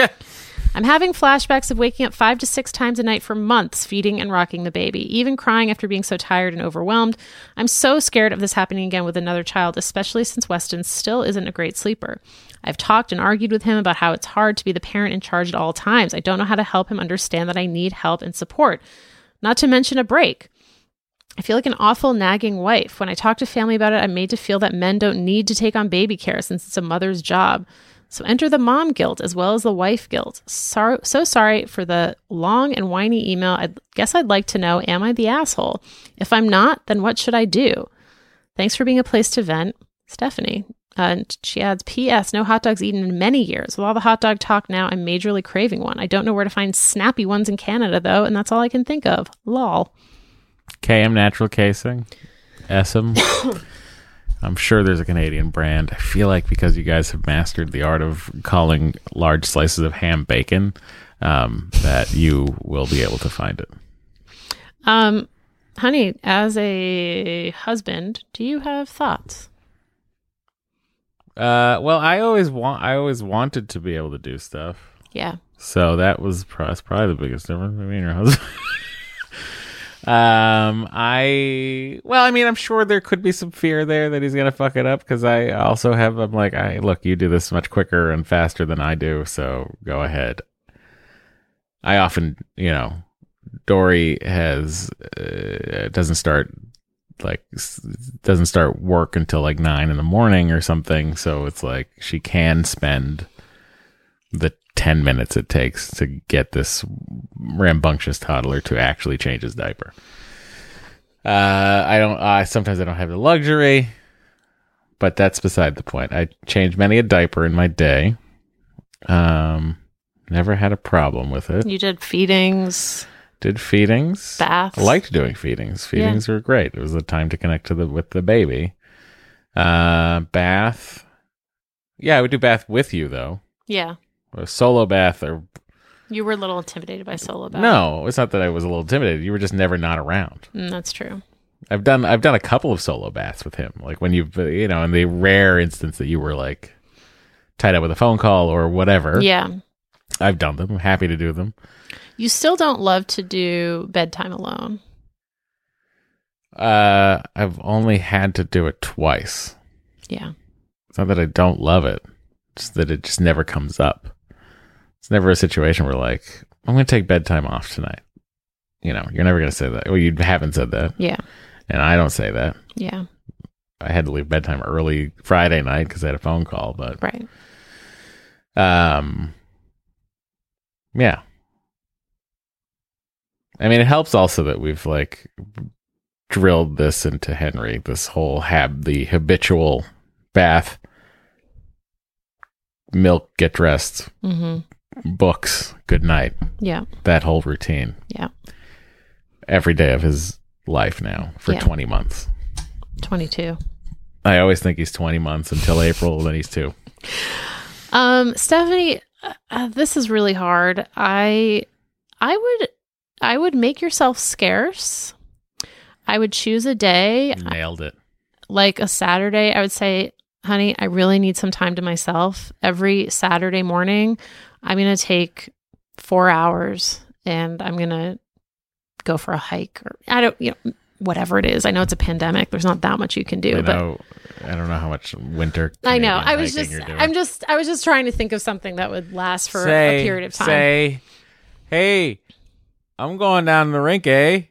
I'm having flashbacks of waking up five to six times a night for months, feeding and rocking the baby, even crying after being so tired and overwhelmed. I'm so scared of this happening again with another child, especially since Weston still isn't a great sleeper. I've talked and argued with him about how it's hard to be the parent in charge at all times. I don't know how to help him understand that I need help and support, not to mention a break. I feel like an awful nagging wife. When I talk to family about it, I'm made to feel that men don't need to take on baby care since it's a mother's job. So enter the mom guilt as well as the wife guilt. Sorry, so sorry for the long and whiny email. I guess I'd like to know Am I the asshole? If I'm not, then what should I do? Thanks for being a place to vent, Stephanie. Uh, and she adds, P.S. No hot dogs eaten in many years. With all the hot dog talk now, I'm majorly craving one. I don't know where to find snappy ones in Canada, though, and that's all I can think of. Lol. KM Natural Casing, Essam. I'm sure there's a Canadian brand. I feel like because you guys have mastered the art of calling large slices of ham bacon, um, that you will be able to find it. Um, honey, as a husband, do you have thoughts? Uh, well, I always want. I always wanted to be able to do stuff. Yeah. So that was pro- probably the biggest difference between me and your husband. um, I well, I mean, I'm sure there could be some fear there that he's gonna fuck it up because I also have. I'm like, I look, you do this much quicker and faster than I do, so go ahead. I often, you know, Doree has uh, doesn't start like doesn't start work until like nine in the morning or something. So it's like she can spend the 10 minutes it takes to get this rambunctious toddler to actually change his diaper. Uh, I don't, I sometimes I don't have the luxury, but that's beside the point. I changed many a diaper in my day. Um, never had a problem with it. You did feedings, Did feedings. baths. I liked doing feedings. Feedings were great. It was a time to connect to the with the baby. Uh, bath. Yeah, I would do bath with you though. Yeah. A solo bath or You were a little intimidated by solo bath. no, it's not that I was a little intimidated. You were just never not around. Mm, that's true. I've done I've done a couple of solo baths with him. Like when you've you know, in the rare instance that you were like tied up with a phone call or whatever. Yeah. I've done them. I'm happy to do them. You still don't love to do bedtime alone. Uh I've only had to do it twice. Yeah. It's not that I don't love it, it's that it just never comes up. It's never a situation where like, I'm going to take bedtime off tonight. You know, you're never going to say that. Well, you haven't said that. Yeah. And I don't say that. Yeah. I had to leave bedtime early Friday night because I had a phone call, but Right. um, yeah. I mean, it helps also that we've like drilled this into Henry, this whole hab, the habitual bath, milk, get dressed, Mm-hmm. Books, good night, Yeah. that whole routine Yeah. every day of his life now for Yeah. 20 months. 22. I always think he's 20 months until April, then he's two. Um, Stephanie, uh, uh, this is really hard. I, I would, I would make yourself scarce. I would choose a day, Nailed it. like a Saturday. I would say, honey, I really need some time to myself. Every Saturday morning, I'm going to take four hours and I'm going to go for a hike or I don't, you know, whatever it is. I know it's a pandemic. There's not that much you can do, I but know, I don't know how much winter. I know. I was just. I'm just, I was just trying to think of something that would last for say, a period of time. Say, hey, I'm going down the rink, eh?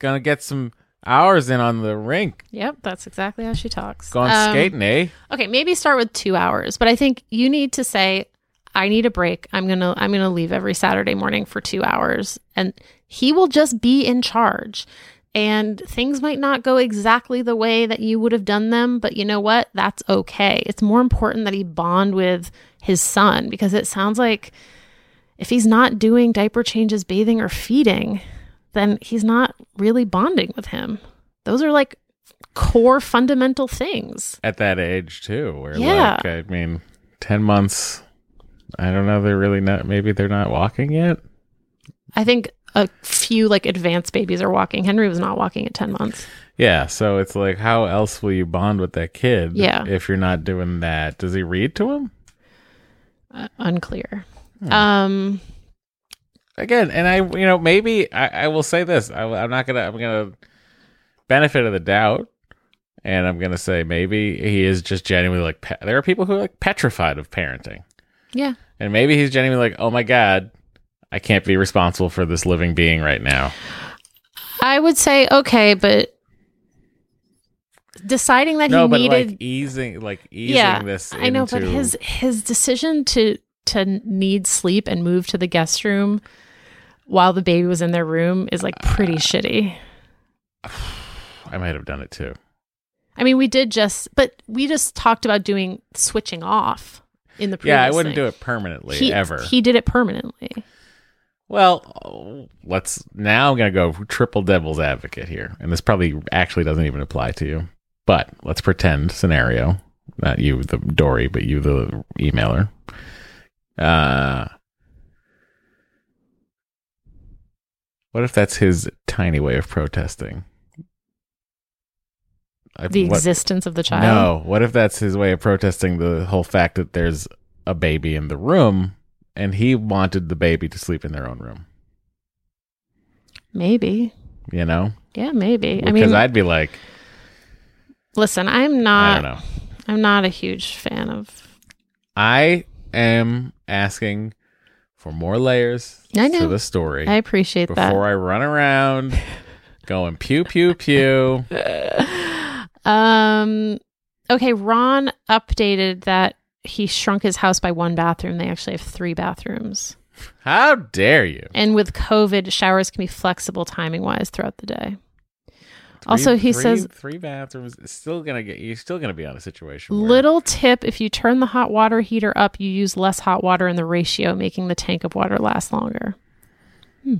Gonna get some hours in on the rink. Yep, that's exactly how she talks. Going Um, skating, eh? Okay, maybe start with two hours, but I think you need to say, "I need a break. I'm gonna, I'm gonna leave every Saturday morning for two hours," and he will just be in charge. And things might not go exactly the way that you would have done them, but you know what? That's okay. It's more important that he bond with his son because it sounds like if he's not doing diaper changes, bathing, or feeding, then he's not really bonding with him. Those are like core fundamental things. At that age too, where Yeah. like I mean, ten months. I don't know. They're really not. Maybe they're not walking yet. I think a few like advanced babies are walking. Henry was not walking at 10 months. Yeah, so it's like, how else will you bond with that kid? Yeah. if you're not doing that. Does he read to him Uh, unclear. Hmm. Um again? And I, you know, maybe I, I will say this. I, I'm not gonna. I'm gonna benefit of the doubt, and I'm gonna say maybe he is just genuinely like. Pe- there are people who are like petrified of parenting, yeah. And maybe he's genuinely like, oh my god. I can't be responsible for this living being right now. I would say okay, but deciding that no, he needed like easing, like easing Yeah. this. I know, but his his decision to to need sleep and move to the guest room while the baby was in their room is like Uh, pretty shitty. I might have done it too. I mean, we did just but we just talked about doing switching off in the previous Yeah, I wouldn't thing. do it permanently he, ever. He did it permanently. Well, let's now I'm going to go triple devil's advocate here. And this probably actually doesn't even apply to you. But let's pretend scenario, not you the Doree, but you the emailer. Uh What if that's his tiny way of protesting? I- The what- existence of the child. No. What if that's his way of protesting the whole fact that there's a baby in the room and he wanted the baby to sleep in their own room? Maybe. You know? Yeah, maybe. Because I mean, I'd be like, listen, I'm not. I don't know. I'm not a huge fan of. I am asking for more layers to the story I appreciate before that. Before I run around going pew pew pew. Um. Okay, Ron updated that he shrunk his house by one bathroom. They actually have three bathrooms. How dare you? And with COVID, showers can be flexible timing wise throughout the day. also, he Three- says three bathrooms. It's still gonna get. You're still gonna be on a situation. Where, Little tip if you turn the hot water heater up, you use less hot water in the ratio, making the tank of water last longer. Hmm.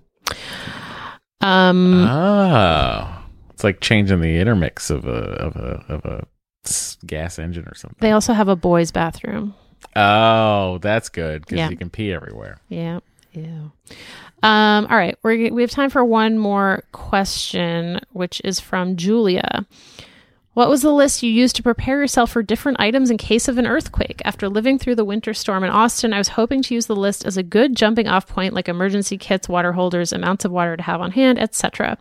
Um, Oh, it's like changing the intermix of a of a of a gas engine or something. they also have a boys' bathroom. Oh, that's good because Yeah. you can pee everywhere. Yeah. Yeah. Um, all right. We're, we have time for one more question, which is from Julia. What was the list you used to prepare yourself for different items in case of an earthquake? After living through the winter storm in Austin, I was hoping to use the list as a good jumping off point, like emergency kits, water holders, amounts of water to have on hand, etc.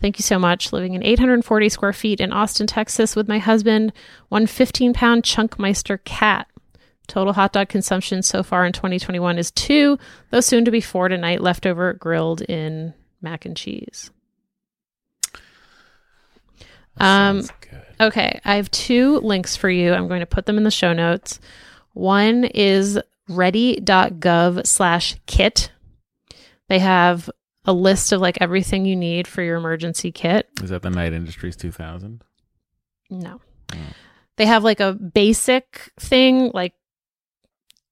Thank you so much. Living in 840 square feet in Austin, Texas, with my husband, one 15 pound Chunkmeister cat. Total hot dog consumption so far in 2021 is two, though soon to be four tonight, leftover grilled in mac and cheese. Um. Okay, I have two links for you. I'm going to put them in the show notes. One is ready.gov slash kit. They have a list of like everything you need for your emergency kit. Is that the Knight Industries 2000? No. They have like a basic thing, like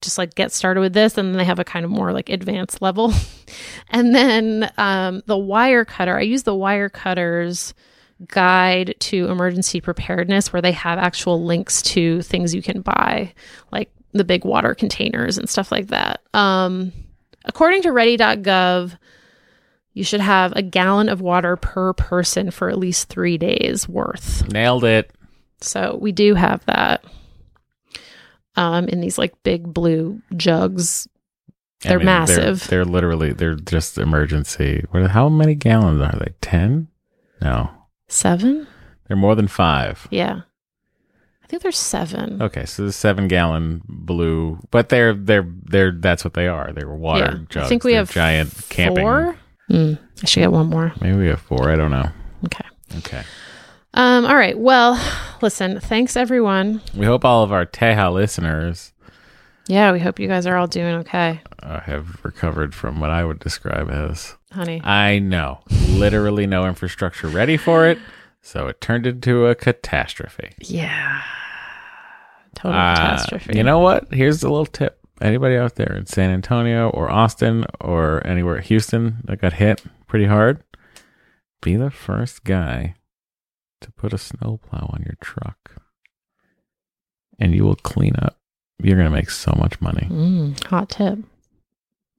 just like get started with this, and then they have a kind of more like advanced level. and then um, the Wirecutter, I use the Wirecutter's guide to emergency preparedness where they have actual links to things you can buy, like the big water containers and stuff like that. Um, according to ready.gov, you should have a gallon of water per person for at least three days worth. Nailed it. So we do have that um, in these like big blue jugs. They're mean, massive. They're, literally they're just emergency. What? How many gallons are they? Ten? No, Seven? they're more than five. Yeah. I think there's seven. Okay, so the seven gallon blue, but they're they're they're that's what they are. They were water Yeah. jugs. I think we They're have giant camping. Mm, I should get one more. Maybe we have four. I don't know. Okay. Okay. Um, all right. Well, listen, thanks everyone. We hope all of our Teja listeners Yeah, we hope you guys are all doing okay. uh, have recovered from what I would describe as Honey. I know literally no infrastructure ready for it, so it turned into a catastrophe. Yeah. Total Uh, catastrophe. You know what? Here's a little tip. Anybody out there in San Antonio or Austin or anywhere Houston that got hit pretty hard, be the first guy to put a snowplow on your truck. And you will clean up. You're gonna make so much money. Mm, hot tip.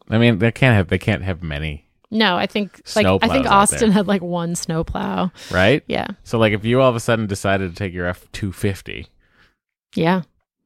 I mean, they can't have they can't have many, No, I think like I think Austin had like one snowplow. right? Yeah. So like if you all of a sudden decided to take your F two fifty, Yeah.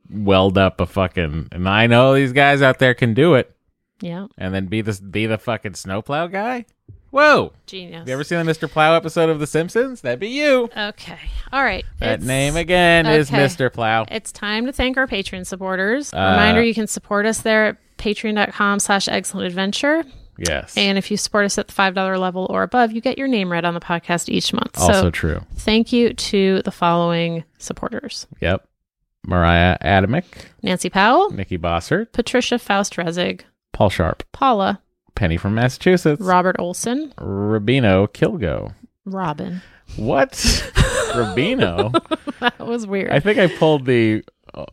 Weld up a fucking and I know these guys out there can do it, Yeah. and then be the be the fucking snowplow guy. Whoa! Genius. You ever seen the Mr. Plow episode of The Simpsons? That'd be you. Okay. All right. That It's- name again is. Mr. Plow. It's time to thank our Patreon supporters. Uh, Reminder, you can support us there at patreon.com slash eggcellent adventure. Yes. And if you support us at the $5 level or above, you get your name read on the podcast each month. also so true. thank you to the following supporters. Yep. Mariah Adamick, Nancy Powell, Nikki Bossert, Patricia Faust Rezig, Paul Sharp, Paula, Penny from Massachusetts, Robert Olson, Rubino Kilgo. Robin. What? Rubino? That was weird. I think I pulled the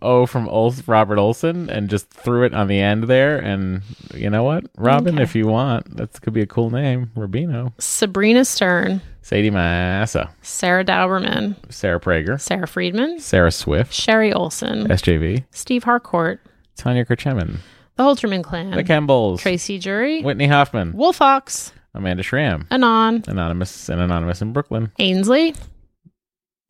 O from Ol- Robert Olson and just threw it on the end there. And you know what? Robin, Okay. if you want, that could be a cool name. Rubino. Sabrina Stern, Sadie Massa, Sarah Dauberman, Sarah Prager, Sarah Friedman, Sarah Swift, Sherry Olson, SJV, Steve Harcourt, Tanya Kerchemin, the Holterman clan, the Campbells, Tracy Jury, Whitney Hoffman, Wolf Ox, Amanda Schramm, Anon, Anonymous and Anonymous in Brooklyn, Ainsley,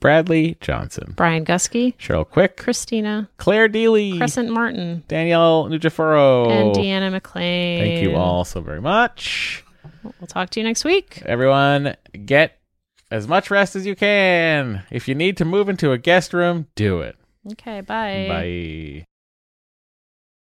Bradley Johnson, Brian Gusky, Cheryl Quick, Christina, Claire Deely, Crescent Martin, Danielle Nujafuro. and Deanna McLean. Thank you all so very much. We'll talk to you next week. Everyone, get as much rest as you can. If you need to move into a guest room, do it. Okay, bye. Bye.